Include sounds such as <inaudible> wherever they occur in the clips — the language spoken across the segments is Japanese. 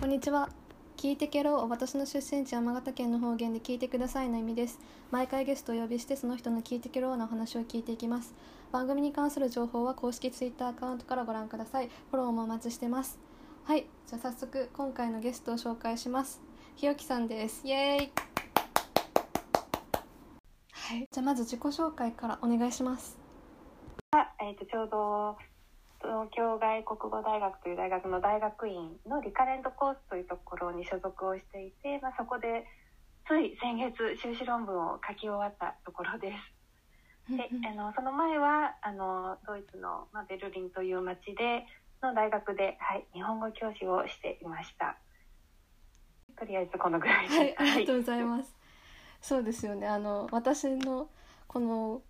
こんにちは。聞いてけろ私の出身地山形県の方言で聞いてくださいの意味です。毎回ゲストをお呼びしてその人の聞いてけろのお話を聞いていきます。番組に関する情報は公式ツイッターアカウントからご覧ください。フォローもお待ちしてます。はい、じゃあ早速今回のゲストを紹介します。ひよきさんです。イエーイ。はい、じゃあまず自己紹介からお願いします。えー、とちょうど東京外国語大学という大学の大学院のリカレントコースというところに所属をしていて、まあ、そこでつい先月修士論文を書き終わったところです。であのその前はあのドイツの、まあ、ベルリンという町での大学で、はい、日本語教師をしていました。とりあえずこのぐらいです。はい、ありがとうございます。そうですよね。あの私のこの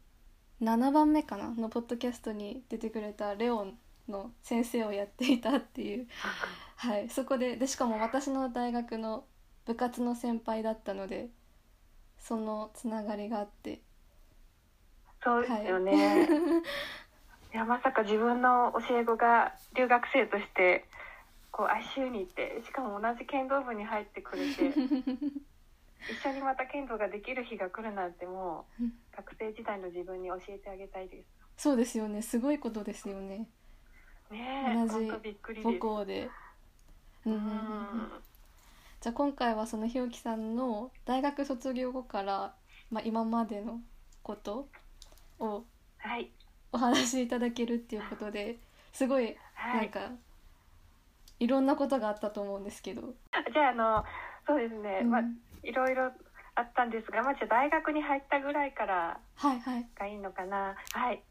7番目かなのポッドキャストに出てくれたレオンの先生をやっていたっていう、はい、そこででしかも私の大学の部活の先輩だったのでそのつながりがあって。そうですよね。い、やまさか自分の教え子が留学生としてこう ICU に行ってしかも同じ剣道部に入ってくれて <laughs> 一緒にまた剣道ができる日が来るなんてもう学生時代の自分に教えてあげたいです。そうですよね。すごいことですよねねえ同じ。母校で。うんじゃあ今回はそのひよきさんの大学卒業後から、まあ、今までのことをはいお話しいただけるっていうことですごいはい。なんか、い、ろんなことがあったと思うんですけど、じゃああのそうですね、うんまあいろいろあったんですが、まあじゃあ大学に入ったぐらいからはいはいがいいのかな。はい。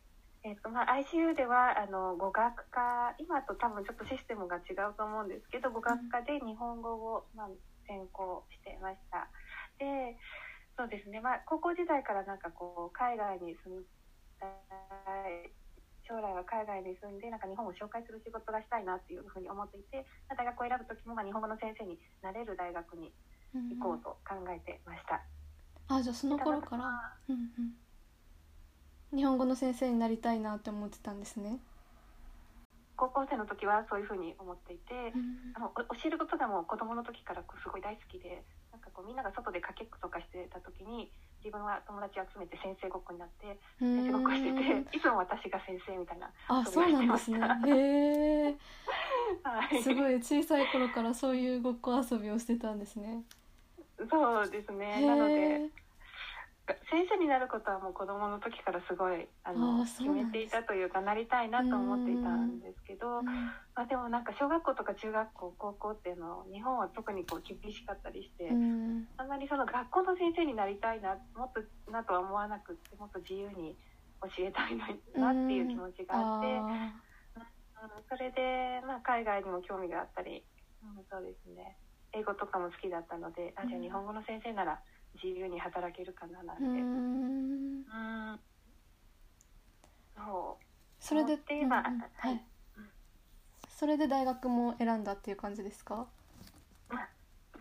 えっ、とまあ ICU ではあの語学科今と多分ちょっとシステムが違うと思うんですけど語学科で日本語をまあ専攻してました。で、そうですね。まあ高校時代からなんかこう海外に住みたい。将来は海外に住んでなんか日本を紹介する仕事がしたいなっていうふうに思っていてまあ大学を選ぶ時もまあ日本語の先生になれる大学に行こうと考えてました。あじゃあその頃から、うんうん、日本語の先生になりたいなって思ってたんですね。高校生の時はそういうふうに思っていて、うん。あのお教えることがもう子供の時からこうすごい大好きでなんかこうみんなが外でかけっことかしてた時に自分は友達集めて先生ごっこになって先生ごっこしてていつも私が先生みたいな、あそうなんですね。へえ <laughs> はい、すごい小さい頃からそういうごっこ遊びをしてたんですね。そうですへねなのでえ先生になることはもう子供の時からすごいあの決めていたというかなりたいなと思っていたんですけど、うん。まあ、でもなんか小学校とか中学校高校っていうの日本は特にこう厳しかったりして。うん。あんまりその学校の先生になりたいなもっとなとは思わなくってもっと自由に教えたいなっていう気持ちがあって、うん。あそれで、まあ、海外にも興味があったり、うん、そうですね。英語とかも好きだったのであじゃあ日本語の先生なら自由に働けるかななんて、ーううん。んそう。それで思ってまあうんうん。ははいいそれで大学も選んだっていう感じですか？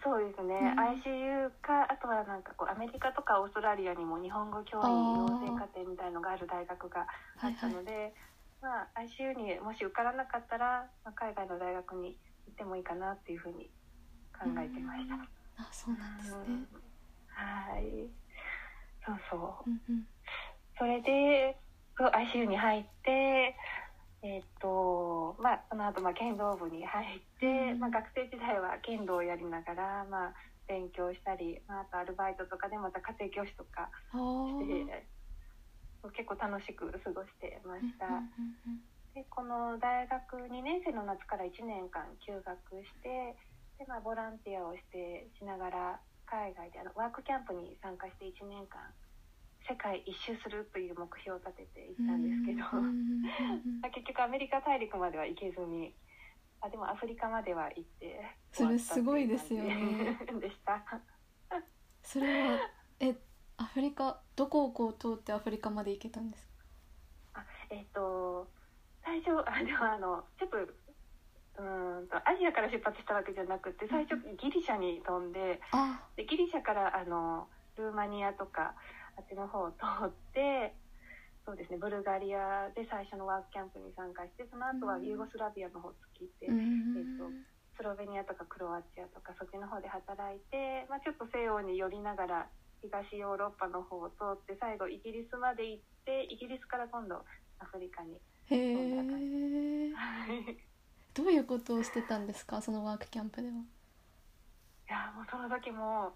そうですね、うん。ICU かあとはなんかこうアメリカとかオーストラリアにも日本語教員養成課程みたいのがある大学があったので、まあ、ICU にもし受からなかったら、まあ、海外の大学に行ってもいいかなっていうふうに考えてました。あそうなんですね。うんはい。そうそう。うんうん。それで ICU に入ってえっとまあその後まあ剣道部に入って、うんまあ、学生時代は剣道をやりながら、まあ、勉強したり、まあ、あとアルバイトとかでまた家庭教師とかして結構楽しく過ごしてました。うんうんうんでこの大学2年生の夏から1年間休学してで、まあ、ボランティアをしてしながら海外であのワークキャンプに参加して1年間世界一周するという目標を立てていったんですけど、結局アメリカ大陸までは行けずにあでもアフリカまでは行ってそれすごいですよね。<laughs> でした。それはえアフリカどこをこう通ってアフリカまで行けたんですか？あえっ、と最初あでもあのちょっとうーんとアジアから出発したわけじゃなくて最初ギリシャに飛んであ。でギリシャからあのルーマニアとかあっちの方を通ってそうですねブルガリアで最初のワークキャンプに参加してその後はユーゴスラビアの方突きって、うん。えっとスロロベニアとかクロアチアとかそっちの方で働いて、まあ、ちょっと西洋に寄りながら東ヨーロッパの方を通って最後イギリスまで行ってイギリスから今度アフリカに。へえどういうことをしてたんですか？そのワークキャンプでは。いやもうその時も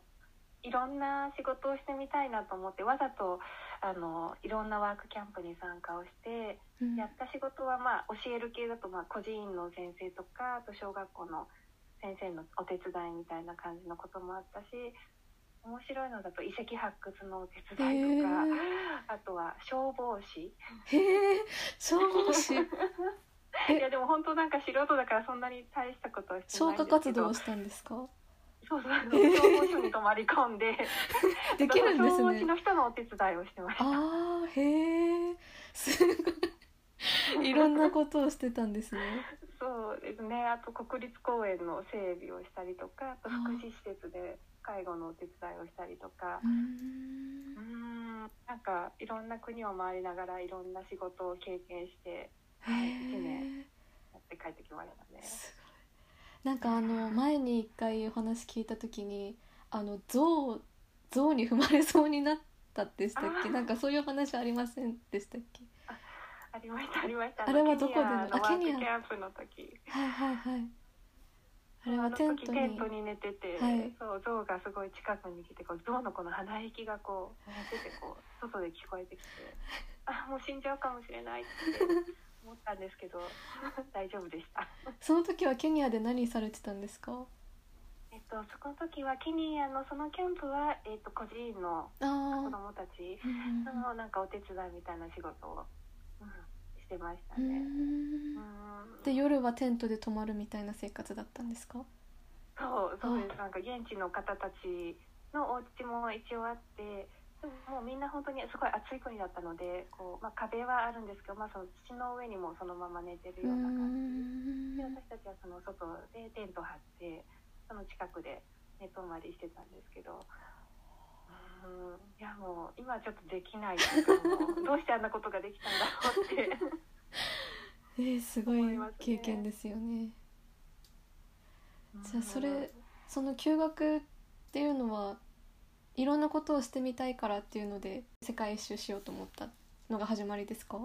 いろんな仕事をしてみたいなと思ってわざとあのいろんなワークキャンプに参加をして、うん。やった仕事は、まあ、教える系だと、まあ、個人の先生とかあと小学校の先生のお手伝いみたいな感じのこともあったし面白いのだと遺跡発掘のお手へ伝いとか、えあとは消防士。へえ消防士。え <laughs> いやでも本当なんか素人だからそんなに大したことはしてな消火いんですけど。活動をしたんですか？そうそう。<laughs> 消防署に泊まり込んで。<laughs> できるんです消防士ねの人のお手伝いをしてました。ああへえすごい。いろんなことをしてたんですね。<laughs> そうですね。あと国立公園の整備をしたりとかあと福祉施設で介護のお手伝いをしたりとか。うん。なんかいろんな国を回りながらいろんな仕事を経験してへ一年えやって帰ってきましたね。すごい。なんかあの前に一回お話聞いた時にあの象象に踏まれそうになったでしたっけ？なんかそういう話ありませんでしたっけ？ありましたありました。あれはどこでの？あケニア？クキャンプの時。はいはいはい。あれはテントに。時テントに寝てて、はい。そう象がすごい近くに来てこう象のこの鼻息がこう <laughs> 寝ててこう外で聞こえてきて <laughs> あもう死んじゃうかもしれないって思ったんですけど <laughs> 大丈夫でした。その時はケニアで何されてたんですか？えっと、そこの時はケニアのそのキャンプは、えっと、個人の子あ供たちあのなんかお手伝いみたいな仕事を、うん、してましたうね。で夜はテントで泊まるみたいな生活だったんですか？そうそうです。なんか現地の方たちのお家も一応あってでももうみんな本当にすごい暑い国だったのでこう、まあ、壁はあるんですけど、まあ、その土の上にもそのまま寝てるうような感ん。じで私たちはその外でテント張ってその近くで寝泊まりしてたんですけど。うん。いやもう今はちょっとできない <laughs> どうしてあんなことができたんだろうって。<laughs> えー、すごい経験ですよね。じゃあそうんれその休学っていうのはいろんなことをしてみたいからっていうので世界一周しようと思ったのが始まりですか？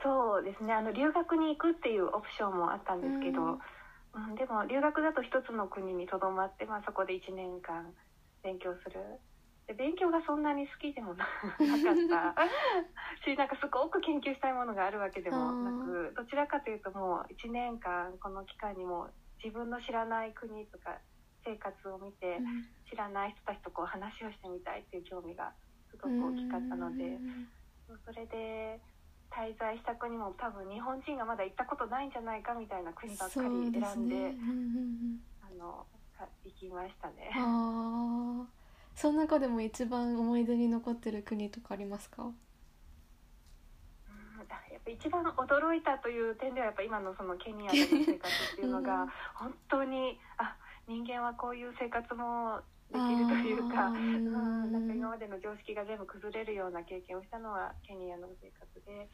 そうですね。あの留学に行くっていうオプションもあったんですけど、うん。うんでも留学だと一つの国にとどまって、まあ、そこで1年間勉強する。で勉強がそんなに好きでもな <laughs> なかった。<laughs> しなんかすごく研究したいものがあるわけでもなくどちらかというともう1年間この期間にも自分の知らない国とか生活を見て知らない人たちとこう話をしてみたいっていう興味がすごく大きかったので。うん。それで滞在した国も多分日本人がまだ行ったことないんじゃないかみたいな国ばっかり選んでね。うんうんうん。あのか行きましたね。その中でも一番思い出に残ってる国とかありますか？うん。やっぱ一番驚いたという点ではやっぱ今のそのケニアでの生活っていうのが <laughs> うん。本当にあ人間はこういう生活もできるというかなんか今までの常識が全部崩れるような経験をしたのはケニアの生活で。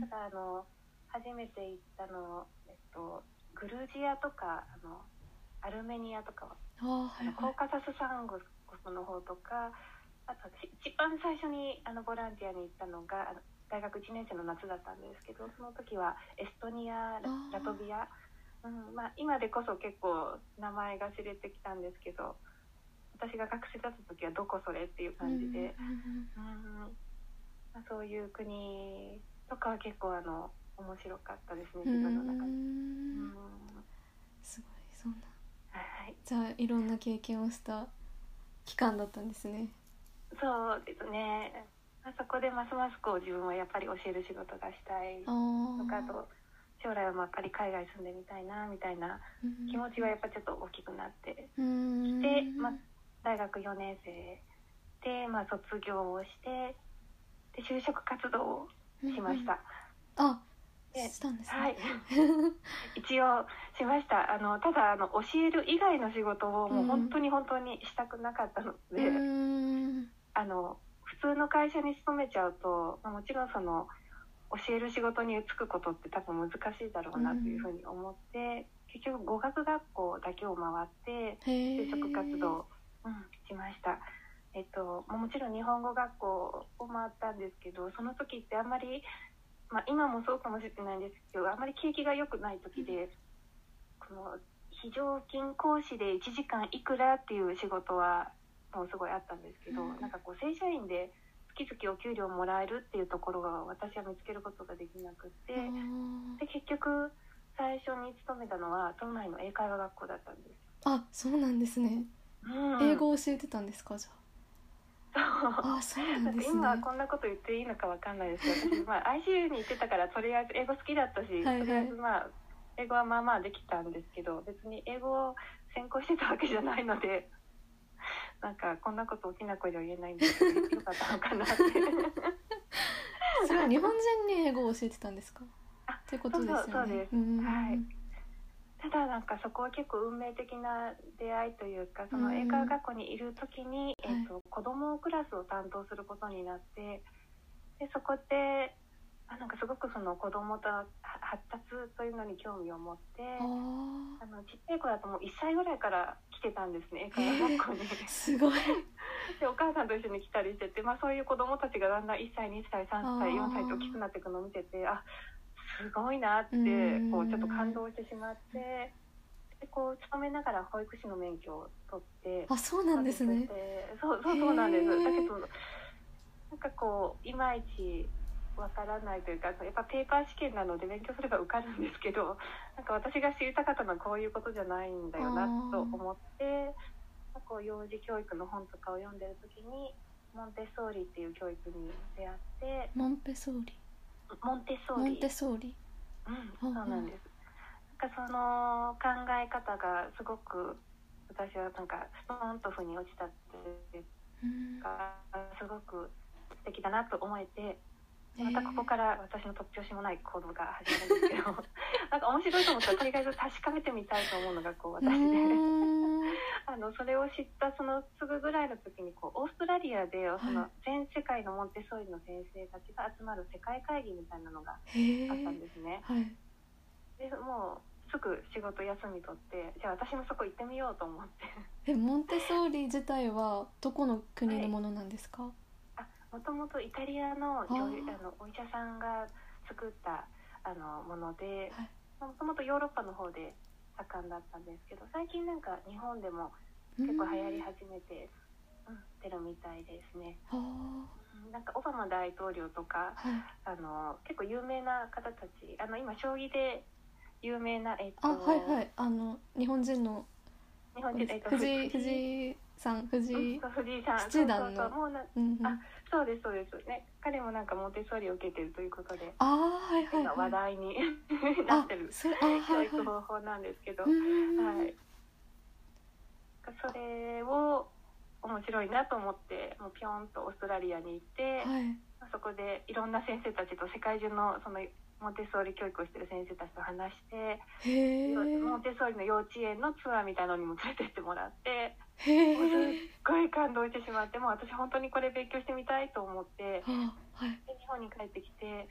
ただあの初めて行ったの、えっと、グルジアとかあのアルメニアとかははいはい。のコーカサス山岳の方とかあと私一番最初にあのボランティアに行ったのがあの大学1年生の夏だったんですけどその時はエストニアラトビア、うんまあ、今でこそ結構名前が知れてきたんですけど私が学生だった時はどこそれっていう感じで。うんまあ、そういう国とかは結構あの面白かったですねう自分の中で。ーうんんすごいそんなはい、じゃあいろんな経験をした期間だったんですねそうですね。まあそこでますますこう自分はやっぱり教える仕事がしたいあとかと将来はまあやっぱり海外住んでみたいなみたいなうん。気持ちはやっぱちょっと大きくなって。うーん。で、まあ、大学4年生で、まあ、卒業をしてで就職活動をしました。あたんですね。はい。<laughs> 一応しました。あのただあの教える以外の仕事をもう本当に本当にしたくなかったのうで、あの普通の会社に勤めちゃうと、まあ、もちろんその教える仕事に就くことって多分難しいだろうなというふうに思って、結局語学学校だけを回って就職活動、うん、しました。えっと、もちろん日本語学校を回ったんですけどその時ってあんまり、まあ、今もそうかもしれないんですけどあんまり景気が良くない時でこの非常勤講師で1時間いくらっていう仕事はもうすごいあったんですけど、うん。なんかこう正社員で月々お給料もらえるっていうところが私は見つけることができなくって。で結局最初に勤めたのは都内の英会話学校だったんです。あそうなんですね。うん。英語を教えてたんですかじゃあ？あそうななんですね。今はこんなこと言っていいのかわかんないですけど私、<laughs> まあ、ICU に行ってたからとりあえず英語好きだったし、はいはい。とりあえずまあ英語はまあまあできたんですけど別に英語を専攻してたわけじゃないのでなんかこんなこと大きな声では言えないんですけどよかったのかなって。<laughs> それは日本人に英語を教えてたんですか？あってことですよね。はい。ただなんかそこは結構運命的な出会いというかそのうん英会話学校にいる時に、はい。えっと子供クラスを担当することになってでそこであなんかすごくその子供とは発達というのに興味を持ってああのちっちゃい子だともう1歳ぐらいから来てたんですね英会話学校に。ーすごい。<laughs> でお母さんと一緒に来たりしてて、まあ、そういう子供たちがだんだん1歳2歳3歳あー。4歳と大きくなっていくのを見ててあすごいなってうん。こうちょっと感動してしまってでこう勤めながら保育士の免許を取ってあそうなんですね。そうそうそうなんです。だけどなんかこういまいちわからないというかやっぱペーパー試験なので勉強すれば受かるんですけど <laughs> なんか私が知りたかったのはこういうことじゃないんだよなと思ってこう幼児教育の本とかを読んでる時にモンテッソーリっていう教育に出会ってモンペソーリ。モンテッソーリ。モンテソーリ。うん、そうなんです。なんかその考え方がすごく私はなんかストーンと腑に落ちたっていううん。かすごく素敵だなと思えてまたここから私の突拍子もない行動が始まるんですけど <laughs> なんか面白いと思ったらとりあえず確かめてみたいと思うのがこう私で。<laughs> あのそれを知ったそのすぐぐらいの時にこうオーストラリアでその全世界のモンテッソーリの先生たちが集まる世界会議みたいなのがあったんですね。はい。でもうすぐ仕事休み取ってじゃあ私もそこ行ってみようと思って。えモンテソーリ自体はどこの国のものなんですか、あもともとイタリアのあのお医者さんが作ったあのものではい。もともとヨーロッパの方で盛んだったんですけど最近なんか日本でも結構流行り始めて、うん、てるみたいですね。なんかオバマ大統領とかあはい。あの結構有名な方たちあの今将棋で有名な、えっとあはいはい。あの日本人の日本人、えっと、藤井藤井さん藤井。うん藤井さん七段の。そうそうそうもうなうんうん。あそうですそうです。ね彼もなんかモンテッソーリを受けてるということであーはいはい今話はい題になあってる教育方法なんですけど、うんはい。それを面白いなと思ってもうピョンとオーストラリアに行って、はい。そこでいろんな先生たちと世界中のそのモンテッソーリ教育をしてる先生たちと話して、モンテッソーリの幼稚園のツアーみたいなのにも連れてってもらってすっえごい感動してしまってもう私本当にこれ勉強してみたいと思ってはい。で日本に帰ってきて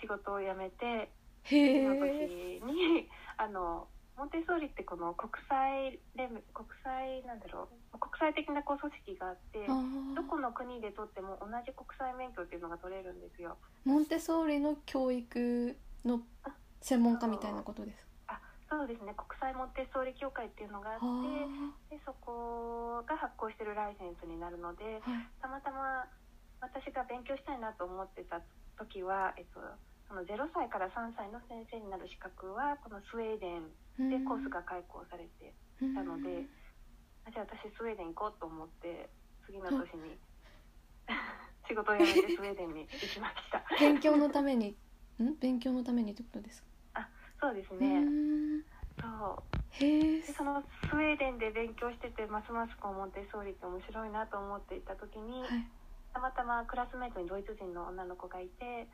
仕事を辞めてへ次のえ時にあのモンテッソーリってこの国際連盟国際なんだろう国際的なこう組織があってどこの国で取っても同じ国際免許っていうのが取れるんですよ。モンテソーリの教育の専門家みたいなことですあそうですね。国際モンテッソーリ協会っていうのがあってはでそこが発行してるライセンスになるのであはい。たまたま私が勉強したいなと思ってた時は、えっと、その0歳から3歳の先生になる資格はこのスウェーデンでコースが開講されてうんたので、あじゃあ私スウェーデン行こうと思って次の年に <laughs> 仕事を辞めてスウェーデンに行きました。勉強のためにん？勉強のためにってことですか？そうですうね、んそう。へそのスウェーデンで勉強しててますますこうモンテッソーリって面白いなと思っていた時に、はい。たまたまクラスメートにドイツ人の女の子がいて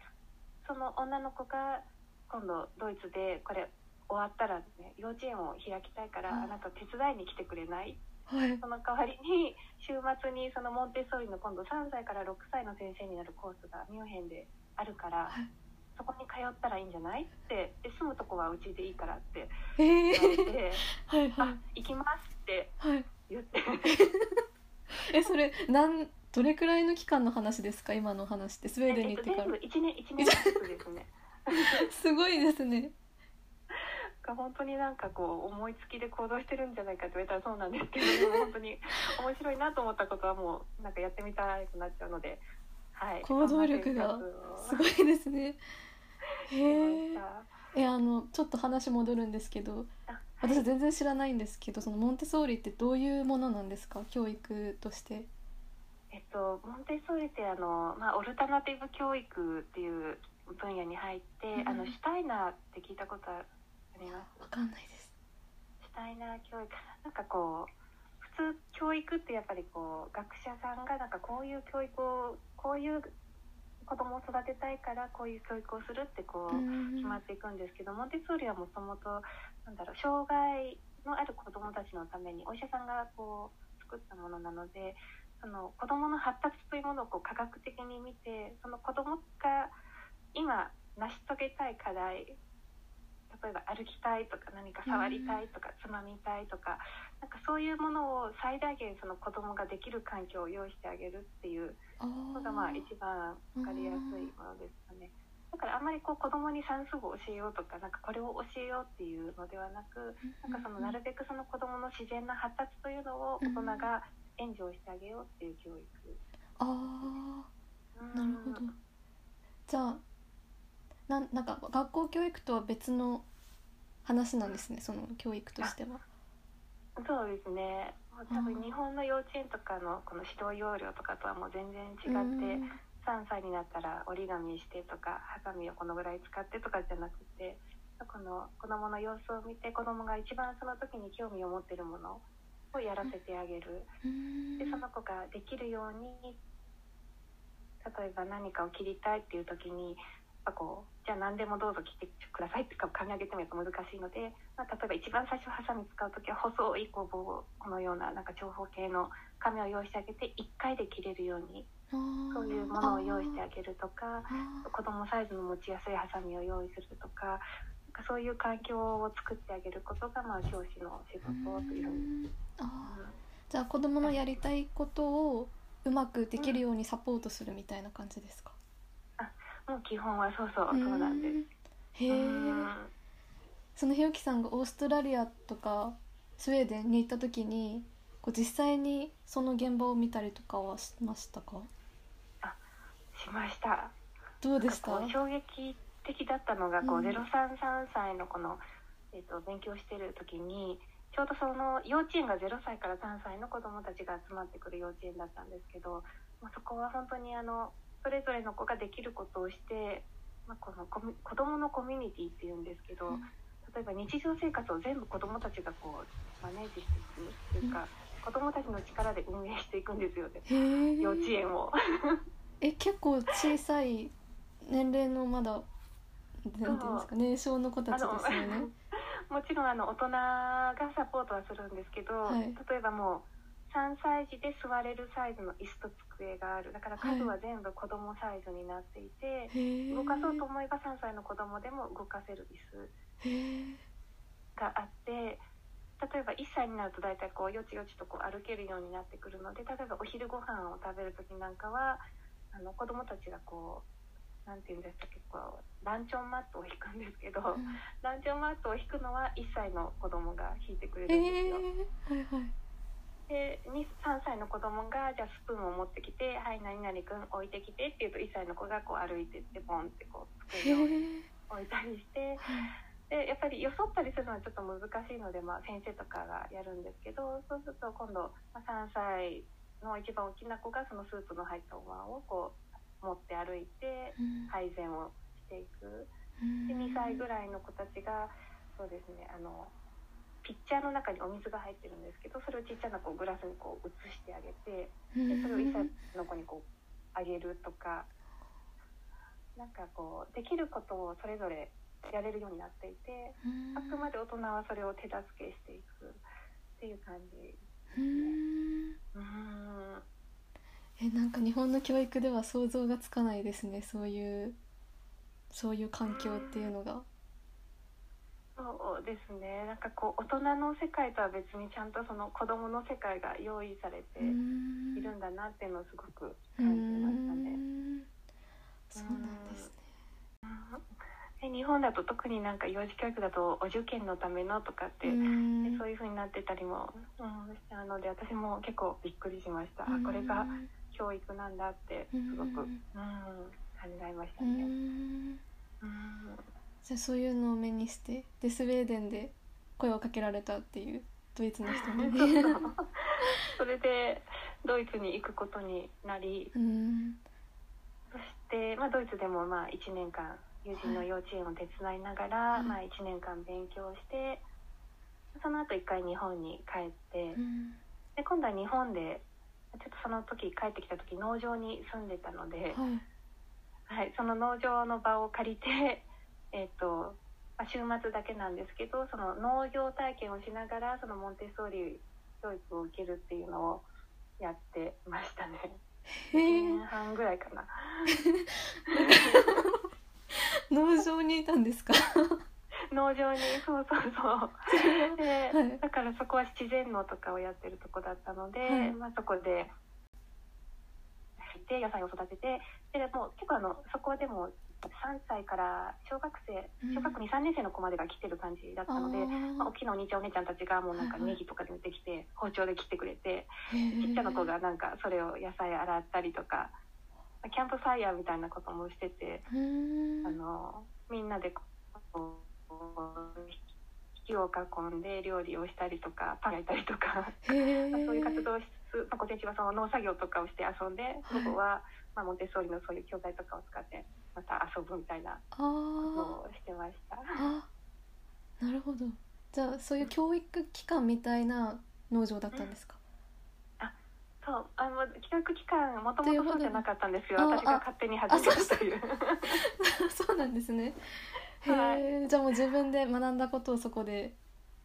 その女の子が今度ドイツでこれ終わったら、ね、幼稚園を開きたいからうんあなた手伝いに来てくれない？はい。その代わりに週末にそのモンテッソーリの今度3歳から6歳の先生になるコースがミュンヘンであるからはいそこに通ったらいいんじゃない？ってで住むとこはうちでいいからってえ言われてはいはあ行きますっていはい。言って。<laughs> えそれなんどれくらいの期間の話ですか？今の話ってスウェーデンにえっと、行ってから。全部1年一年ずつですね。<laughs> すごいですね。が本当になんかこう思いつきで行動してるんじゃないかって言われたらそうなんですけど本当に <laughs> 面白いなと思ったことはもうなんかやってみたくなっちゃうので、はい、行動力がすごいですねへ <laughs> ええあのちょっと話戻るんですけどあはい。私全然知らないんですけどそのモンテソーリってどういうものなんですか？教育として。えっと、モンテッソーリってあの、まあ、オルタナティブ教育っていう分野に入って、うん。あのシュタイナーって聞いたことあります？わかんないです。シュタイナー教育。<laughs> なんかこう普通教育ってやっぱりこう学者さんがなんかこういう教育をこういう子供を育てたいからこういう教育をするってこう、うん決まっていくんですけどモンテッソーリはもともとなんだろう障害のある子どもたちのためにお医者さんがこう作ったものなのでその子どもの発達というものをこう科学的に見てその子どもが今成し遂げたい課題例えば歩きたいとか何か触りたいとかつまみたいとかなんかそういうものを最大限その子どもができる環境を用意してあげるっていうあのがまあ一番分かりやすいものですかね。だからあんまりこう子供に算数を教えようとかなんかこれを教えようっていうのではなくなんかそのなるべくその子供の自然な発達というのを大人が援助をしてあげようっていう教育。あうん。ーなるほど。じゃあなんなんか学校教育とは別の話なんですねその教育としてはそうですね。多分日本の幼稚園とかのこの指導要領とかとはもう全然違って、3歳になったら折り紙してとかハサミをこのぐらい使ってとかじゃなくてこの子供の様子を見て子供が一番その時に興味を持ってるものをやらせてあげる。うんでその子ができるように例えば何かを切りたいっていう時にぱこうじゃあ何でもどうぞ切ってくださいって考え上げてもやっぱ難しいので、まあ、例えば一番最初ハサミ使う時は細いこう棒をこのようななんか長方形の紙を用意してあげて1回で切れるようにそういうものを用意してあげるとかあ子供サイズの持ちやすいハサミを用意するとか。なんかそういう環境を作ってあげることが、まあ、教師の仕事というふうに、じゃあ子供のやりたいことをうまくできるようにサポートするみたいな感じですか？もう基本はそうそうそうなんです。へえうん。そのひよきさんがオーストラリアとかスウェーデンに行った時にこう実際にその現場を見たりとかはしましたか？しました。どうでした？衝撃的だったのがこう、うん033歳のこの、えっと勉強してる時にちょうどその幼稚園が0歳から3歳の子どもたちが集まってくる幼稚園だったんですけど、まあ、そこは本当にあのそれぞれの子ができることをして、まあ、この子どものコミュニティっていうんですけど、うん。例えば日常生活を全部子どもたちがこうマネージしていくっていうか、子どもたちの力で運営していくんですよね。幼稚園を。え結構小さい年齢のまだなんていうんですか年少の子たちですよね。<laughs> もちろんあの大人がサポートはするんですけど、はい。例えばもう3歳児で座れるサイズの椅子と机がある。だから数は全部子供サイズになっていて、へえ動かそうと思えば3歳の子供でも動かせる椅子があって例えば1歳になると大体こうよちよちとこう歩けるようになってくるので例えばお昼ご飯を食べる時なんかはあの子供たちがこうなんて言うんでしたっけこうランチョンマットを引くんですけど、ランチョンマットを引くのは1歳の子供が引いてくれるんですへえよ。はいはいで2 3歳の子供がじゃあスプーンを持ってきて「はい何々くん置いてきて」って言うと1歳の子がこう歩いてってポンってこうへ机をえ置いたりしてでやっぱりよそったりするのはちょっと難しいので、まあ、先生とかがやるんですけどそうすると今度、まあ、3歳の一番大きな子がそのスープの入ったお椀をこう持って歩いて配膳をしていく。で2歳ぐらいの子たちがそうですねあのピッチャーの中にお水が入ってるんですけどそれをちっちゃなこうグラスにこう移してあげてでそれを1歳の子にこうあげるとかなんかこうできることをそれぞれやれるようになっていてあくまで大人はそれを手助けしていくっていう感じ。うん。うーん。えなんか日本の教育では想像がつかないですねそういうそういう環境っていうのが。そうですね。なんかこう大人の世界とは別にちゃんとその子供の世界が用意されているんだなっていうのをすごく感じましたね。そうなんですね。日本だと特になんか幼児教育だとお受験のためのとかってそういう風になってたりも、うん、したので私も結構びっくりしました。これが教育なんだってすごく、うん、感じましたね。うんじゃあそういうのを目にしてでスウェーデンで声をかけられたっていうドイツの人に。<laughs> それでドイツに行くことになり、うん、そして、まあ、ドイツでもまあ1年間友人の幼稚園を手伝いながら、はい、まあ、1年間勉強してその後1回日本に帰って、うん、で今度は日本でちょっとその時帰ってきた時農場に住んでたので、はい、はい、その農場の場を借りてえーとまあ、週末だけなんですけどその農業体験をしながらそのモンテッソーリ教育を受けるっていうのをやってましたね。1年半ぐらいかな。<laughs> 農場にいたんですか？<laughs> 農場にそうそうそう。で、はい、だからそこは自然農とかをやってるとこだったので、はい、まあ、そこでて野菜を育ててでも結構あのそこでも3歳から小学生小学校23年生の子までが来てる感じだったので、まあ、大きなお兄ちゃんお姉ちゃんたちがもうなんかネギとかで持ってきて包丁で切ってくれてちっちゃな子がなんかそれを野菜洗ったりとかキャンプファイヤーみたいなこともしててあのみんなでこう火を囲んで料理をしたりとかパン焼いたりとかそういう活動をしつつ、まあ、午前中はその農作業とかをして遊んで午後は、まあ、モンテッソーリのそういう教材とかを使ってまた遊ぶみたいなことをしてました。なるほど。じゃあそういう教育機関みたいな農場だったんですか、うん、あそう。あの企画機関もともとそうじゃなかったんですよ。私が勝手に始めたという。そう。<laughs> なんですね。へえ、はい、じゃあもう自分で学んだことをそこで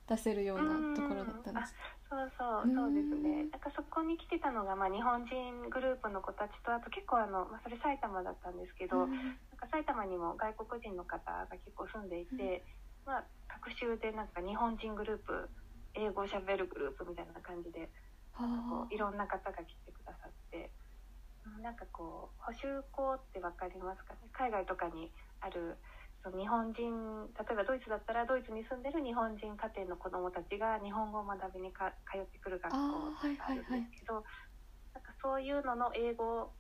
出せるようなところだったんですそうそうそうですね。なんかそこに来てたのが、まあ、日本人グループの子たちとあと結構あの、まあ、それ埼玉だったんですけど、なんか埼玉にも外国人の方が結構住んでいて、まあ、各州でなんか日本人グループ英語をしゃべるグループみたいな感じでこういろんな方が来てくださってなんかこう補修校って分かりますかね？海外とかにある日本人例えばドイツだったらドイツに住んでる日本人家庭の子どもたちが日本語を学びにか通ってくる学校があるんですけど、なんかそういうのの英語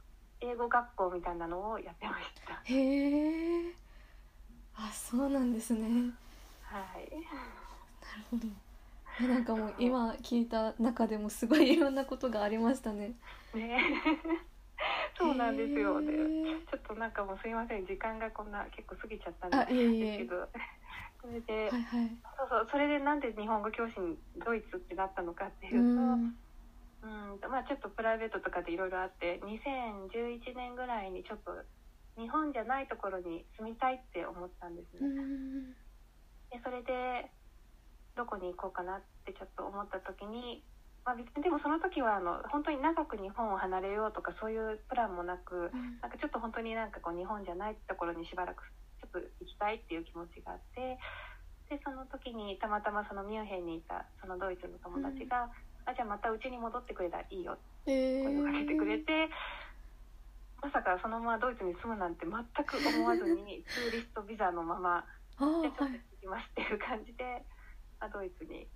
英語学校みたいなのをやってました。へえ。あ、そうなんですね。はい。なるほど。なんかもう今聞いた中でもすごいいろんなことがありましたね。ね。<laughs> そうなんですよ。でちょっとなんかもうすいません時間がこんな結構過ぎちゃったんですけど。<laughs> それで、はいはい、そうそうそれでなんで日本語教師にドイツってなったのかっていうと。うん。うんまあ、ちょっとプライベートとかでいろいろあって2011年ぐらいにちょっと日本じゃないところに住みたいって思ったんですね。でそれでどこに行こうかなってちょっと思った時にまあ、別にでもその時はあの本当に長く日本を離れようとかそういうプランもなく、うん、なんかちょっと本当になんかこう日本じゃないところにしばらくちょっと行きたいっていう気持ちがあってでその時にたまたまそのミュンヘンにいたそのドイツの友達が「うん、あじゃあまたうちに戻ってくれたらいいよ」って声をかけてくれて。えーまさかそのままドイツに住むなんて全く思わずに <laughs> ツーリストビザのままじゃあちょっと行きますっていう感じで、あ、ドイツに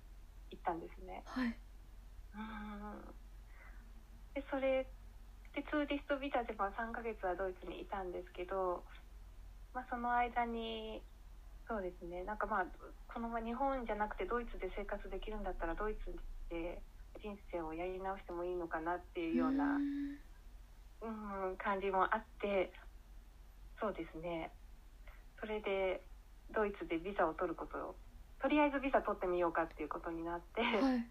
行ったんですね。はいでそれでツーリストビザでまあ3ヶ月はドイツにいたんですけど、まあ、その間にそうですね。なんかまあこのまま日本じゃなくてドイツで生活できるんだったらドイツで人生をやり直してもいいのかなっていうようなうん感じもあってそうですね。それでドイツでビザを取ることをとりあえずビザ取ってみようかっていうことになって。はい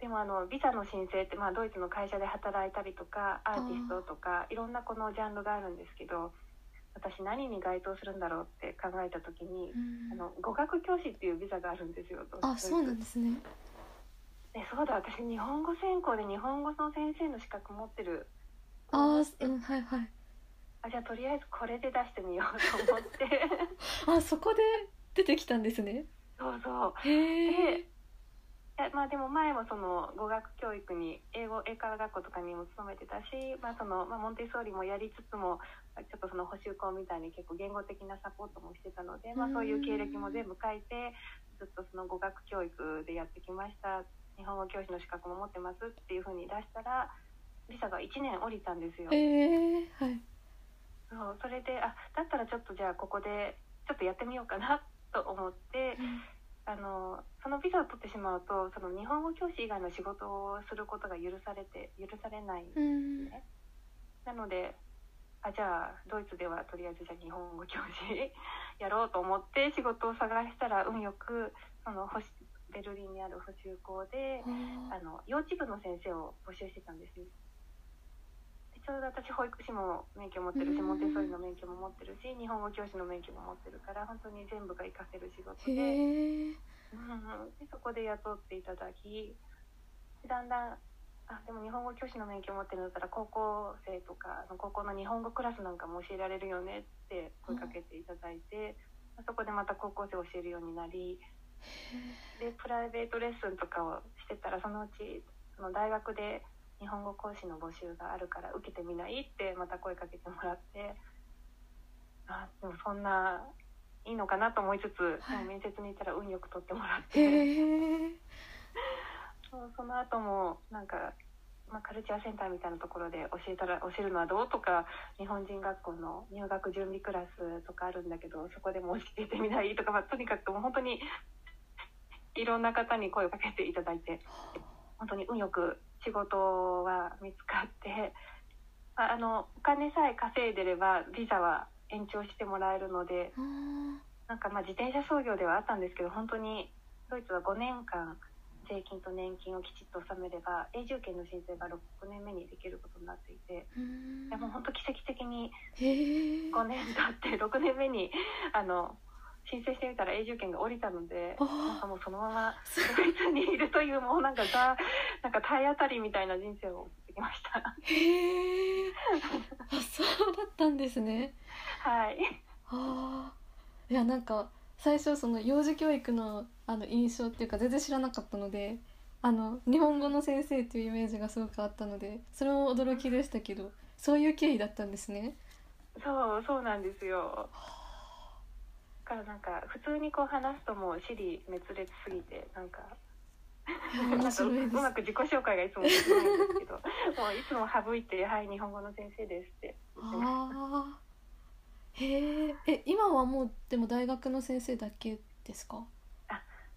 でもあのビザの申請って、まあ、ドイツの会社で働いたりとかアーティストとかいろんなこのジャンルがあるんですけど私何に該当するんだろうって考えた時に、あの語学教師っていうビザがあるんですよあそうなんですね。でそうだ私日本語専攻で日本語の先生の資格持ってるああうんはいはい。あじゃあとりあえずこれで出してみようと思って。<laughs> あそこで出てきたんですね。そうそう。へえでえまあでも前もその語学教育に英語英会話学校とかにも勤めてたし、まあそのまあ、モンテッソーリもやりつつもちょっとその補習校みたいに結構言語的なサポートもしてたので、まあ、そういう経歴も全部書いてずっとその語学教育でやってきました日本語教師の資格も持ってますっていうふうに出したらビザが1年降りたんですよ。えー、はいそうそれであだったらちょっとじゃあここでちょっとやってみようかなと思って。あのそのビザを取ってしまうとその日本語教師以外の仕事をすることが許されて許されないんですうんね。なのであじゃあドイツではとりあえずじゃあ日本語教師やろうと思って仕事を探したら運よくそのベルリンにある補習校であの幼稚部の先生を募集してたんですね。でちょうど私保育士も免許持ってるしうん。モンテッソーリの免許も持ってるし日本語教師の免許も持ってるから本当に全部が活かせる仕事へで。でそこで雇っていただきだんだんあでも日本語教師の免許持ってるんだったら高校生とか高校の日本語クラスなんかも教えられるよねって声かけていただいて、そこでまた高校生を教えるようになりでプライベートレッスンとかをしてたらそのうちその大学で日本語講師の募集があるから受けてみない？ってまた声かけてもらって。あでもそんないいのかなと思いつつ、はい。面接に行ったら運よく取ってもらって。そうその後もなんか、まあ、カルチャーセンターみたいなところで教えたら教えるのはどうとか日本人学校の入学準備クラスとかあるんだけどそこでも教えてみないとか、まあ、とにかくもう本当にいろんな方に声をかけていただいて本当に運よく仕事は見つかって、まあ、あのお金さえ稼いでればビザは延長してもらえるのでなんかまあ自転車操業ではあったんですけど本当にドイツは5年間税金と年金をきちっと納めれば永住権の申請が6年目にできることになっていてうん。でも本当奇跡的にへえ5年経って6年目にあの申請してみたら永住権が下りたのであなんかもうそのままドイツにいるというもうなんかザなんか体当たりみたいな人生を送ってきました。へえあそうだったんですね。はい。ああいやなんか最初その幼児教育のあの印象っていうか全然知らなかったのであの日本語の先生っていうイメージがすごくあったのでそれも驚きでしたけどそういう経緯だったんですね。そうそうなんですよ。だからなんか普通にこう話すともう尻滅裂すぎてなんかなんかうまく自己紹介がいつもできないんですけど <laughs> もういつも省いて「はい日本語の先生です」って言ってます。ああへええ今はもうでも大学の先生だけですか？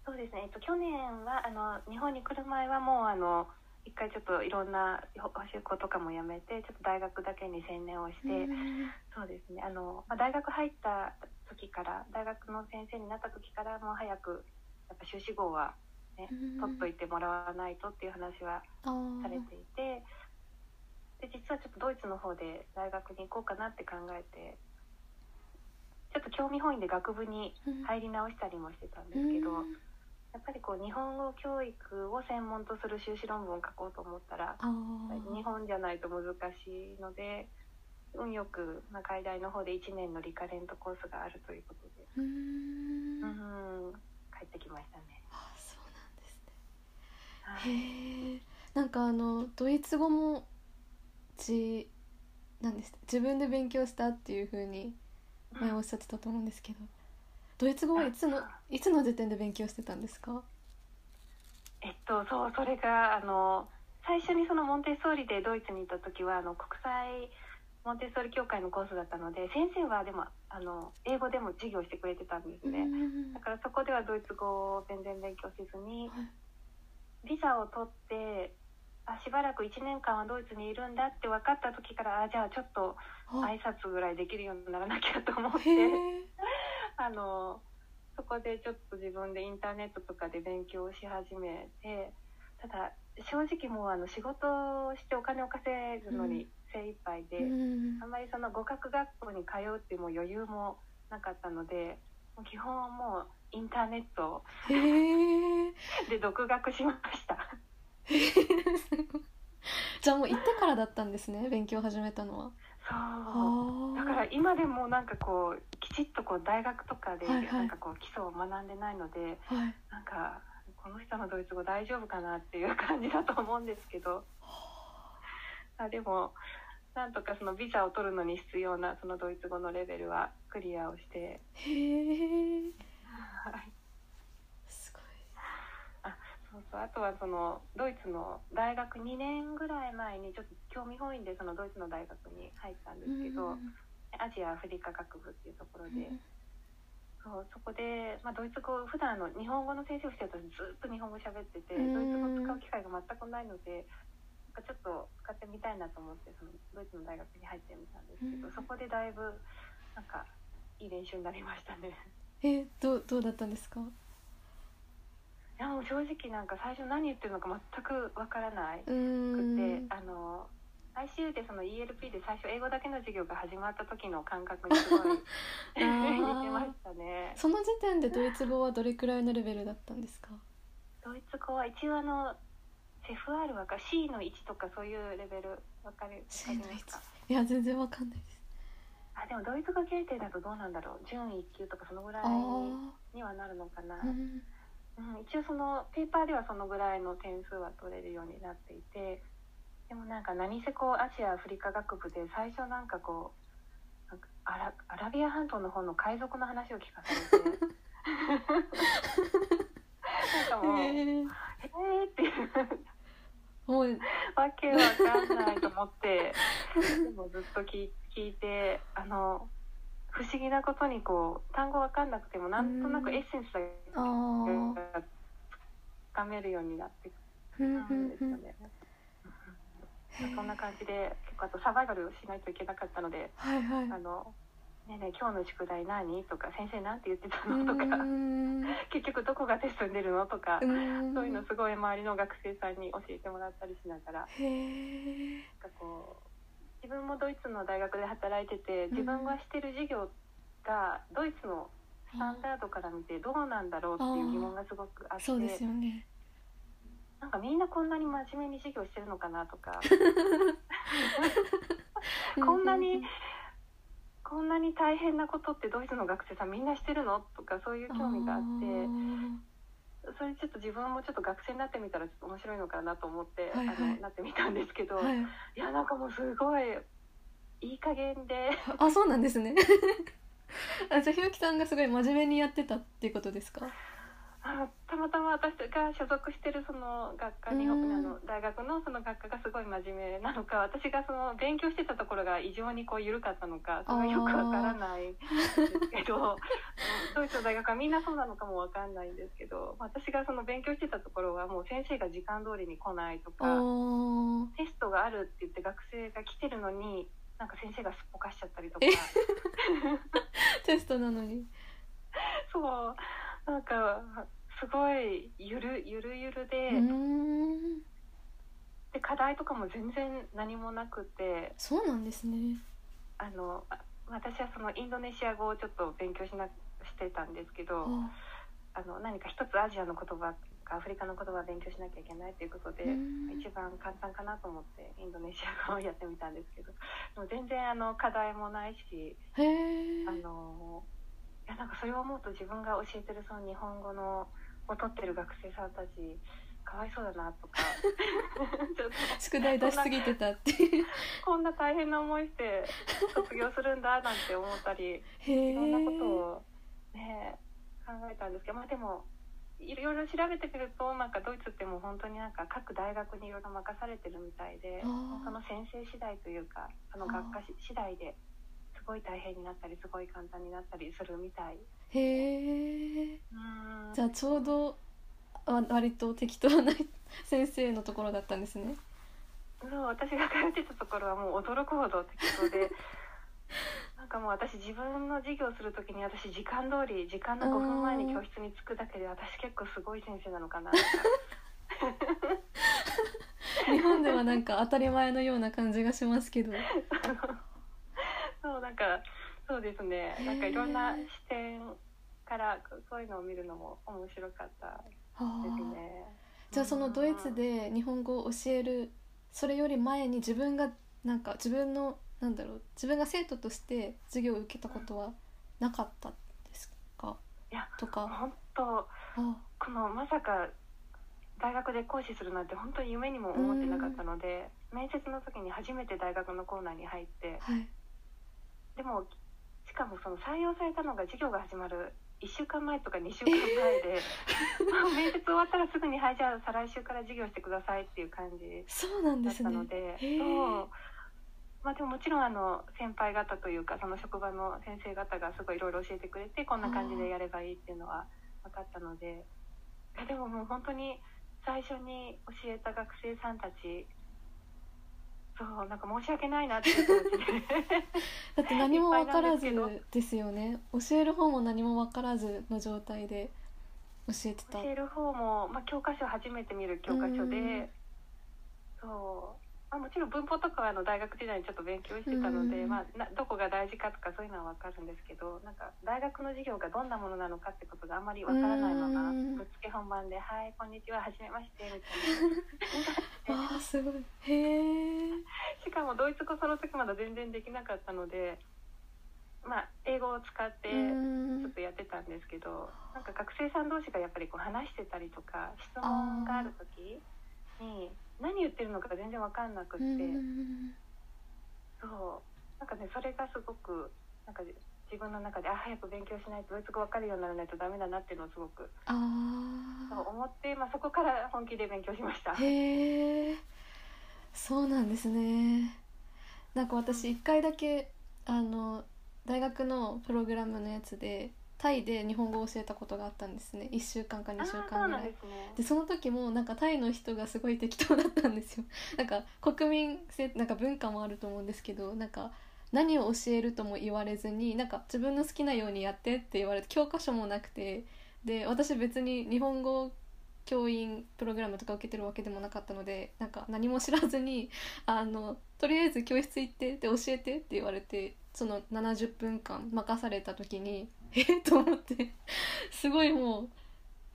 そうですね、えっと、去年はあの日本に来る前はもうあの一回ちょっといろんな補習校とかもやめてちょっと大学だけに専念をして、うん。そうですね。あの、まあ、大学入った時から大学の先生になった時からもう早くやっぱ修士号は、ねうん。取っといてもらわないとっていう話はされていてで実はちょっとドイツの方で大学に行こうかなって考えてちょっと興味本位で学部にうん入り直したりもしてたんですけど、うんやっぱりこう日本語教育を専門とする修士論文を書こうと思ったら日本じゃないと難しいので運よく、まあ、海外の方で1年のリカレントコースがあるということで、うん。ん、帰ってきましたね。あそうなんですね。はい。へえなんかあのドイツ語もじなんです。自分で勉強したっていう風に前おっしゃってたと思うんですけどドイツ語はいつのいつの時点で勉強してたんですか？えっと、そうそれがあの最初にそのモンテッソーリでドイツに行った時はあの国際モンテッソーリ協会のコースだったので先生はでもあの英語でも授業してくれてたんですね。うん。だからそこではドイツ語を全然勉強せずにビザを取ってあしばらく1年間はドイツにいるんだって分かった時からあじゃあちょっとあ。挨拶ぐらいできるようにならなきゃと思っへてえあのそこでちょっと自分でインターネットとかで勉強し始めてただ正直もうあの仕事をしてお金を稼ぐのに精一杯で、うん。あんまりその語学学校に通うっていうもう余裕もなかったのでもう基本はもうインターネットへえ <laughs> で独学しました。じゃあもう行ってからだったんですね勉強始めたのはそうだから今でもなんかこうきちっとこう大学とかではいはい。なんかこう基礎を学んでないので、はい。なんかこの人のドイツ語大丈夫かなっていう感じだと思うんですけど。あ。でもなんとかそのビザを取るのに必要なそのドイツ語のレベルはクリアをして、へそうそう。あとはそのドイツの大学2年ぐらい前にちょっと興味本位でそのドイツの大学に入ったんですけど、うん。アジアアフリカ学部っていうところで、うん。そうそこで、まあ、ドイツ語普段の日本語の先生をしてるとずっと日本語喋ってて、うん。ドイツ語を使う機会が全くないのでちょっと使ってみたいなと思ってそのドイツの大学に入ってみたんですけど、うん。そこでだいぶなんかいい練習になりましたね。えどうどうだったんですか？いやもう正直なんか最初何言ってるのか全くわからないくて、んあの ICU でその ELP で最初英語だけの授業が始まった時の感覚にすごい <laughs> 似て <laughs> ましたね。その時点でドイツ語はどれくらいのレベルだったんですか？ドイツ語は一応あのセフ R はか C の1とかそういうレベルわかりますか？いや全然わかんないです。あでもドイツ語検定だとどうなんだろう？準1級とかそのぐらいあにはなるのかな、あうんうん、一応そのペーパーではそのぐらいの点数は取れるようになっていてでもなんか何せこうアジアアフリカ学部で最初なんかこうアラアラビア半島の方の海賊の話を聞かされて <laughs> なんかもう「えへえー!」っていうもうわけわかんないと思ってでもずっと聞い聞いてあの不思議なことにこう単語わかんなくてもなんとなくエッセンスがつかめるようになってくるんん。ふん。ですよね。そん。な感じで結構あとサバイバルをしないといけなかったのではいはい「あのねえねえ今日の宿題何?」とか「先生なん。て言ってたうの?」とかーん「結局どこがテストに出るの?」とかそういうのすごい周りの学生さん。に教えてもらったりしながらなん。かこう自分もドイツの大学で働いてて自分がしてる授業がドイツのスタンダードから見てどうなんだろうっていう疑問がすごくあってそうですよね。なんかみんなこんなに真面目に授業してるのかなとか。こんなにこんなに大変なことってドイツの学生さんみんなしてるのとかそういう興味があってそれちょっと自分もちょっと学生になってみたらちょっと面白いのかなと思って、はいはい。あのなってみたんですけど、はい。いやなんかもうすごいいい加減で。あそうなんですね。<laughs> あじゃあひろきさんがすごい真面目にやってたっていうことですか？あのたまたま私が所属してるその学科にあうん。の大学のその学科がすごい真面目なのか <laughs> 私がその勉強してたところが異常にこう緩かったのかそれはよくわからないんですけど <laughs> ドイツの大学はみんなそうなのかもわかんないんですけど私がその勉強してたところはもう先生が時間通りに来ないとあかー。テストがあるって言って学生が来てるのになんか先生がすっぽかしちゃったりとか。<laughs> テストなのに。そうなんかすごいゆるゆるゆるで,、で課題とかも全然何もなくてそうなんですね。あのあ私はそのインドネシア語をちょっと勉強しなしてたんですけどあ。あの何か一つアジアの言葉かアフリカの言葉を勉強しなきゃいけないということで、うん。一番簡単かなと思ってインドネシア語をやってみたんですけどでも全然あの課題もないしあのいやなんかそれを思うと自分が教えてるその日本語のを取ってる学生さんたちかわいそうだなとか。ちょっと宿題出しすぎてたって。<laughs> いうこんな大変な思いして卒業するんだなんて思ったりいろんなことをね考えたんですけどまあでもいろいろ調べてみるとなんかドイツってもう本当になんか各大学にいろいろ任されてるみたいでその先生次第というかその学科し次第ですごい大変になったりすごい簡単になったりするみたい。へえうん。じゃあちょうどあ割と適当な先生のところだったんですね。そう私が通ってたところはもう驚くほど適当で。<laughs> なんかもう私自分の授業する時に私時間通り時間の5分前に教室に着くだけで私結構すごい先生なのかな。<laughs> 日本ではなんか当たり前のような感じがしますけど <laughs> そうなんかそうですね。なんかいろんな視点からそういうのを見るのも面白かったはですあね。じゃあそのドイツで日本語を教えるそれより前に自分がなんか自分のなんだろう自分が生徒として授業を受けたことはなかったですか？いやとか？本当あこのまさか大学で講師するなんて本当に夢にも思ってなかったので、面接の時に初めて大学のコーナーに入ってはいでもしかもその採用されたのが授業が始まる1週間前とか2週間前で、<laughs> 面接終わったらすぐに「はいじゃあ再来週から授業してください」っていう感じそうなんでだったので、そう。まあでももちろんあの先輩方というかその職場の先生方がすごいいろいろ教えてくれてこんな感じでやればいいっていうのは分かったので。えでももう本当に最初に教えた学生さんたちそうなんか申し訳ないなっていう気持ちで。だって何も分からずですよね。教える方も何も分からずの状態で教えてた。教える方も、まあ、教科書初めて見る教科書うん。でそう、まあ、もちろん文法とかはあの大学時代にちょっと勉強してたので、うんまあ、などこが大事かとかそういうのは分かるんですけどなんか大学の授業がどんなものなのかってことがあまり分からないままうん。ぶっつけ本番で「はいこんにちははじめまして」みたいな。<laughs> わあすごい。へえ。しかもドイツ語その時まだ全然できなかったので、まあ、英語を使ってうちょっんとやってたんですけどなんか学生さん同士がやっぱりこう話してたりとか質問がある時に何言ってるのか全然分かんなくって、うんそう。なんかねそれがすごくなんか自分の中であ早く勉強しないとドイツ語分かるようにならないとダメだなっていうのをすごく。あそう思って、まあ、そこから本気で勉強しました。あ。へえそうなんですね。なんか私一回だけあの大学のプログラムのやつでタイで日本語を教えたことがあったんですね。1週間か2週間ぐらい。ですね。でその時もなんかタイの人がすごい適当だったんですよ。<laughs> なんか国民性なんか文化もあると思うんですけどなんか何を教えるとも言われずになんか自分の好きなようにやってって言われて教科書もなくて。で私別に日本語教員プログラムとか受けてるわけでもなかったのでなんか何も知らずに <laughs> あのとりあえず教室行ってで教えてって言われてその70分間任された時に <laughs> えっ？と思ってすごいもう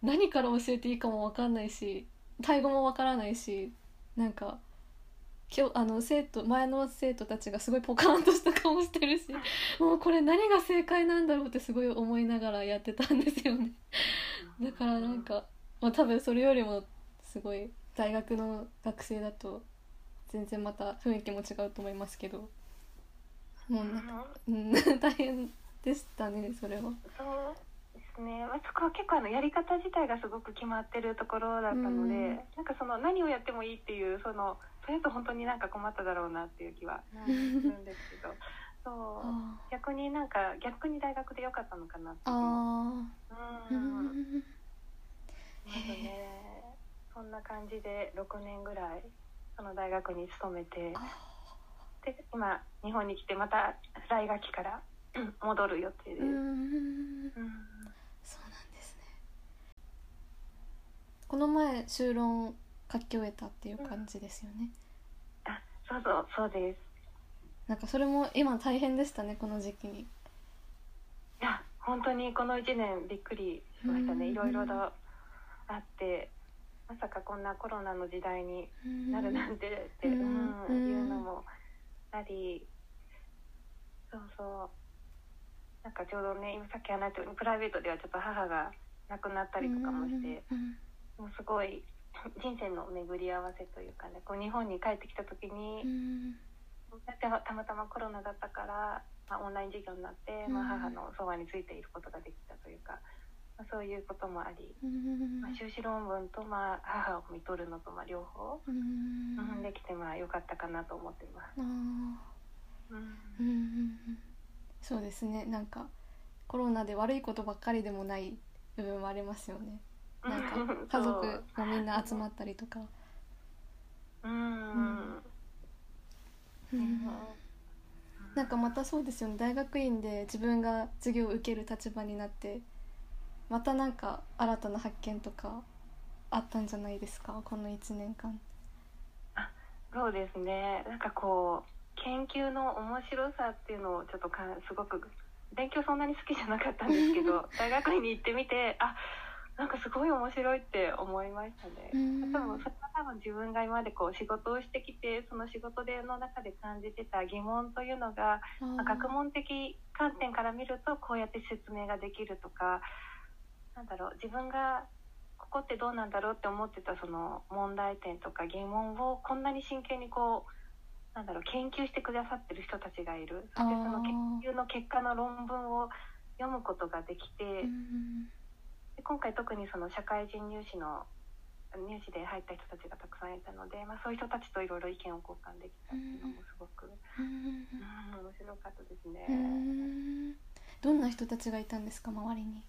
何から教えていいかも分かんないしタイ語も分からないしなんか今日あの生徒前の生徒たちがすごいポカーンとした顔してるし <laughs> もうこれ何が正解なんだろうってすごい思いながらやってたんですよね。だからなんか、まあ、多分それよりもすごい大学の学生だと全然また雰囲気も違うと思いますけど。もうなんか、うん、<laughs> 大変でしたねそれは。そうですね、まあ、そこは結構あのやり方自体がすごく決まってるところだったので、うん。なんかその何をやってもいいっていうそのそれと本当になんか困っただろうなっていう気はするんですけど。そう。あ逆になんか逆に大学で良かったのかなっていうあうんね。そんな感じで6年ぐらいその大学に勤めてで今日本に来てまた来学期からうん <clears throat> 戻る予定です。うん。うん。そうなんですね。この前修論書き終えたっていう感じですよね、あそうそうそうです。なんかそれも今大変でしたねこの時期に。いや本当にこの1年びっくりしましたね。うん。いろいろとあってまさかこんなコロナの時代になるなんてって、ううん。んうんいうのもありそうそう。なんかちょうどね今さっき話したようにプライベートではちょっと母が亡くなったりとかもして、うんもうすごい人生の巡り合わせというかねこう日本に帰ってきた時に、うん。たまたまたまコロナだったから、まあ、オンライン授業になって、まあ、うん母のそばについていることができたというか、まあ、そういうこともあり、うん。まあ、修士論文と、まあ、母を見とるのと、まあ、両方、できてまあ良かったかなと思っています。そうですね。なんかコロナで悪いことばっかりでもない部分もありますよね。なんか家族がみんな集まったりとか、うん。なんかまたそうですよね。大学院で自分が授業を受ける立場になってまたなんか新たな発見とかあったんじゃないですか？この1年間。そうですね。なんかこう研究の面白さっていうのをちょっとかすごく勉強そんなに好きじゃなかったんですけど <laughs> 大学院に行ってみてあなんかすごい面白いって思いましたね。うん。多分それは多分自分が今までこう仕事をしてきてその仕事での中で感じてた疑問というのがまあ学問的観点から見るとこうやって説明ができるとかなんだろう自分がここってどうなんだろうって思ってたその問題点とか疑問をこんなに真剣にこうなんだろう研究してくださってる人たちがいる。そしてその研究の結果の論文を読むことができて、うんで今回特にその社会人入試の入試で入った人たちがたくさんいたので、まあ、そういう人たちといろいろ意見を交換できたっていうのもすごく、うんうん、面白かったですね。うんどんな人たちがいたんですか周りに？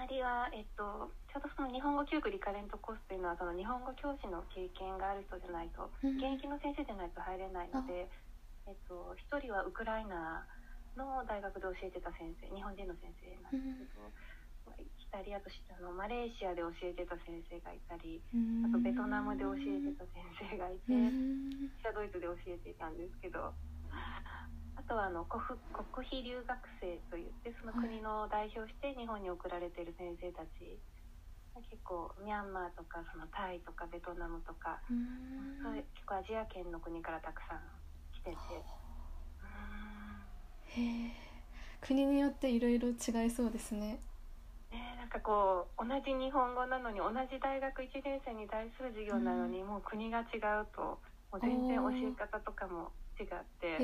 周りは、えっと、ちょうどその日本語教育リカレントコースというのはその日本語教師の経験がある人じゃないと、うん。現役の先生じゃないと入れないので、えっと、一人はウクライナの大学で教えてた先生日本人の先生なんですけど、いたりあとあのマレーシアで教えてた先生がいたりあとベトナムで教えてた先生がいて、うん。私はドイツで教えていたんですけどあとはあの国国費留学生といってその国の代表して日本に送られている先生たち。結構ミャンマーとかそのタイとかベトナムとか、うん。そういう結構アジア圏の国からたくさん来てて。うんへえ。国によっていろいろ違いそうですね。ね、なんかこう同じ日本語なのに同じ大学1年生に対する授業なのに、もう国が違うともう全然教え方とかも違って。へ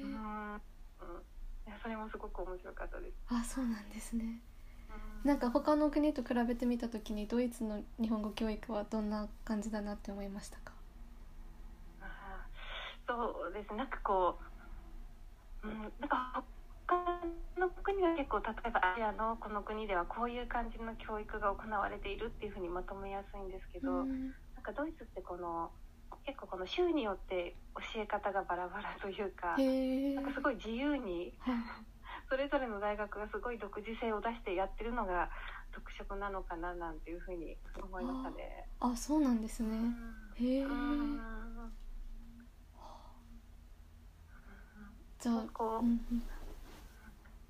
えうん、それもすごく面白かったです。あそうなんですね。うん。なんか他の国と比べてみた時にドイツの日本語教育はどんな感じだなって思いましたか？あーそうですなんかこう、うん、なんか他の国は結構例えばアジアのこの国ではこういう感じの教育が行われているっていうふうにまとめやすいんですけど、うん。なんかドイツってこの結構この州によって教え方がバラバラというか、なんかすごい自由にはい <laughs> それぞれの大学がすごい独自性を出してやってるのが特色なのかななんていうふうに思いましたね。あそうなんですね。うん。へえうん。じゃあこううん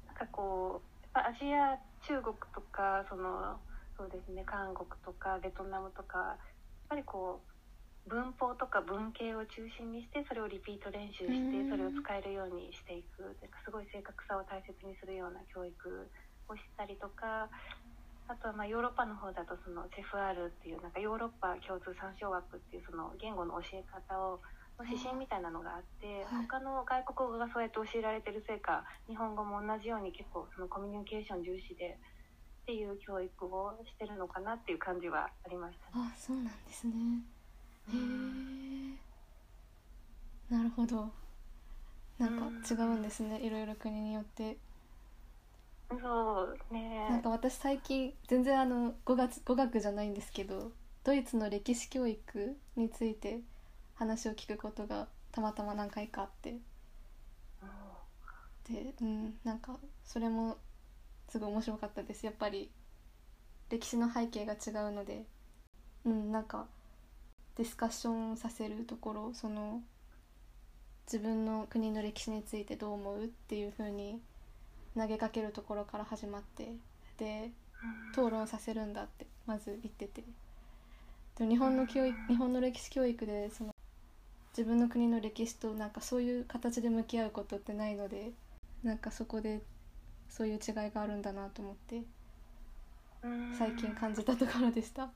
なんかこうやっぱアジア中国とかそのそうですね韓国とかベトナムとかやっぱりこう文法とか文系を中心にしてそれをリピート練習しうんてそれを使えるようにしていくなんかすごい正確さを大切にするような教育をしたりとかあとはまあヨーロッパの方だとその CEFR っていうなんかヨーロッパ共通参照枠っていうその言語の教え方をの指針みたいなのがあって、はい他の外国語がそうやって教えられてるせいか日本語も同じように結構そのコミュニケーション重視でっていう教育をしてるのかなっていう感じはありましたね。あそうなんですねへえなるほど。なんか違うんですねいろいろ国によって。そうね。なんか私最近全然あの語学語学じゃないんですけどドイツの歴史教育について話を聞くことがたまたま何回かあって。でうんなんかそれもすごい面白かったです。やっぱり歴史の背景が違うので。うんなんかディスカッションさせるところその自分の国の歴史についてどう思うっていう風に投げかけるところから始まってで討論させるんだってまず言ってて。でも日本の教育日本の歴史教育でその自分の国の歴史となんかそういう形で向き合うことってないのでなんかそこでそういう違いがあるんだなと思ってうん。最近感じたところでした。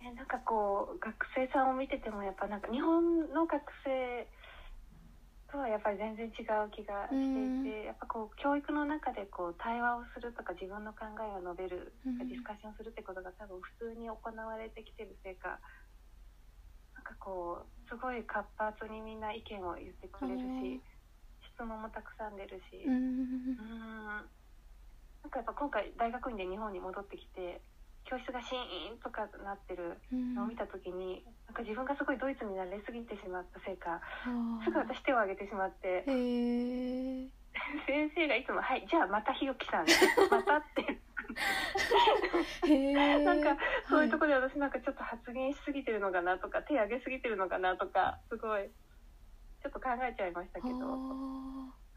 えなんかこう学生さんを見ててもやっぱなんか日本の学生とはやっぱり全然違う気がしていて、やっぱこう教育の中でこう対話をするとか自分の考えを述べる、うん。ディスカッションするってことが多分普通に行われてきてるせいかなんかこうすごい活発にみんな意見を言ってくれるし、質問もたくさん出るし。うん。うん。なんかやっぱ今回大学院で日本に戻ってきて教室がシーンとかなってるうん。のを見た時になんか自分がすごいドイツに慣れすぎてしまったせいかあすぐ私手を挙げてしまってえ先生がいつも「はいじゃあまた日置さん <laughs> また」って。なんかそういうところで私なんかちょっと発言しすぎてるのかなとか手挙げすぎてるのかなとかすごいちょっと考えちゃいましたけど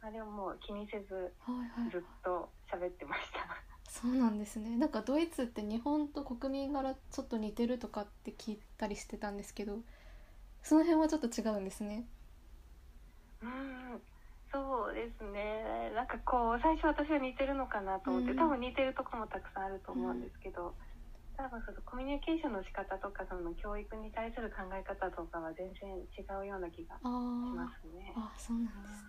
ああでももう気にせずーはいはい。ずっと喋ってました。そうなんですね。なんかドイツって日本と国民柄ちょっと似てるとかって聞いたりしてたんですけどその辺はちょっと違うんですね。うんそうですね。なんかこう最初私は似てるのかなと思って、うん。多分似てるとこもたくさんあると思うんですけど、多分そのコミュニケーションの仕方とかその教育に対する考え方とかは全然違うような気がしあまーすね。あそうなんです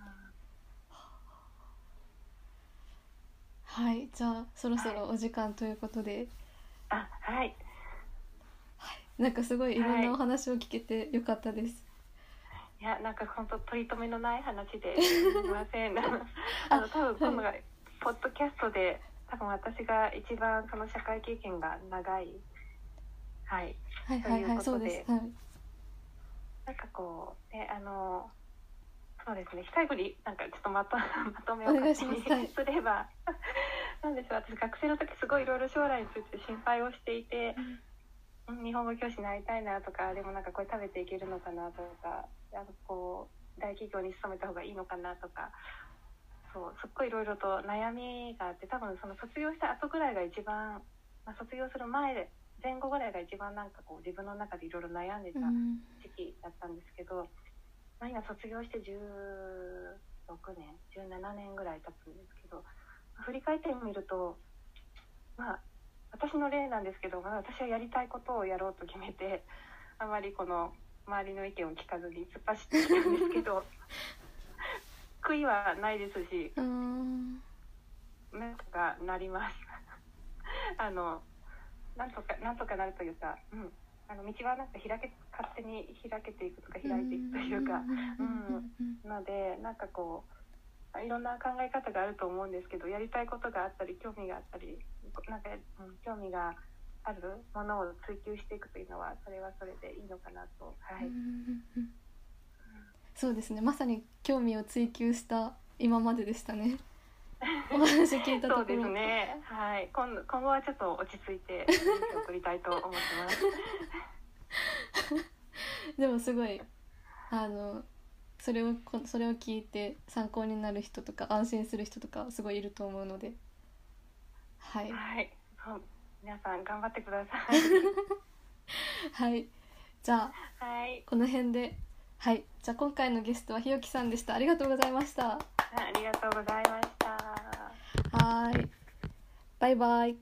はいじゃあそろそろお時間ということで、あはい。なんかすごいいろんなお話を聞けてよかったです、いやなんか本当取り留めのない話で <laughs> すみません。<laughs> あの多分今度がポッドキャストで多分私が一番その社会経験が長い。はい。はいはいはいそうです。はい。なんかこうねあのそうですね。最後になんかちょっとまと <laughs> まとめをす。れば。<laughs> なんでしょう。私学生の時すごいいろいろ将来について心配をしていて、うん。日本語教師になりたいなとかでもなんかこれ食べていけるのかなとかなんかこう大企業に勤めた方がいいのかなとかそうすっごいいろいろと悩みがあって多分その卒業した後ぐらいが一番、まあ、卒業する前で前後ぐらいが一番なんかこう自分の中でいろいろ悩んでたうん。時期だったんですけど、まあ、今卒業して16年17年ぐらい経つんですけど振り返ってみるとまあ私の例なんですけど、まあ、私はやりたいことをやろうと決めてあまりこの周りの意見を聞かずに突っ走ってきたんですけど <laughs> 悔いはないですしなんとかなります。あのなんとかなんとかなるというか、うん、あの道はなんか開け勝手に開けていくとか開いていくというか。うん。のでなんかこういろんな考え方があると思うんですけどやりたいことがあったり興味があったりなんか、うん、興味があるものを追求していくというのはそれはそれでいいのかなと、はい、そうですね。まさに興味を追求した今まででしたねお話聞いたところそうですね。はい。今度今後はちょっと落ち着いて送りたいと思ってます。<laughs> でもすごいあのそれをこそれを聞いて参考になる人とか安心する人とかすごいいると思うので。はい。はい。皆さん頑張ってください。<laughs> はい。じゃあはい。この辺で。はい。じゃあ今回のゲストはひよきさんでした。ありがとうございました。ありがとうございましたはい。バイバイ。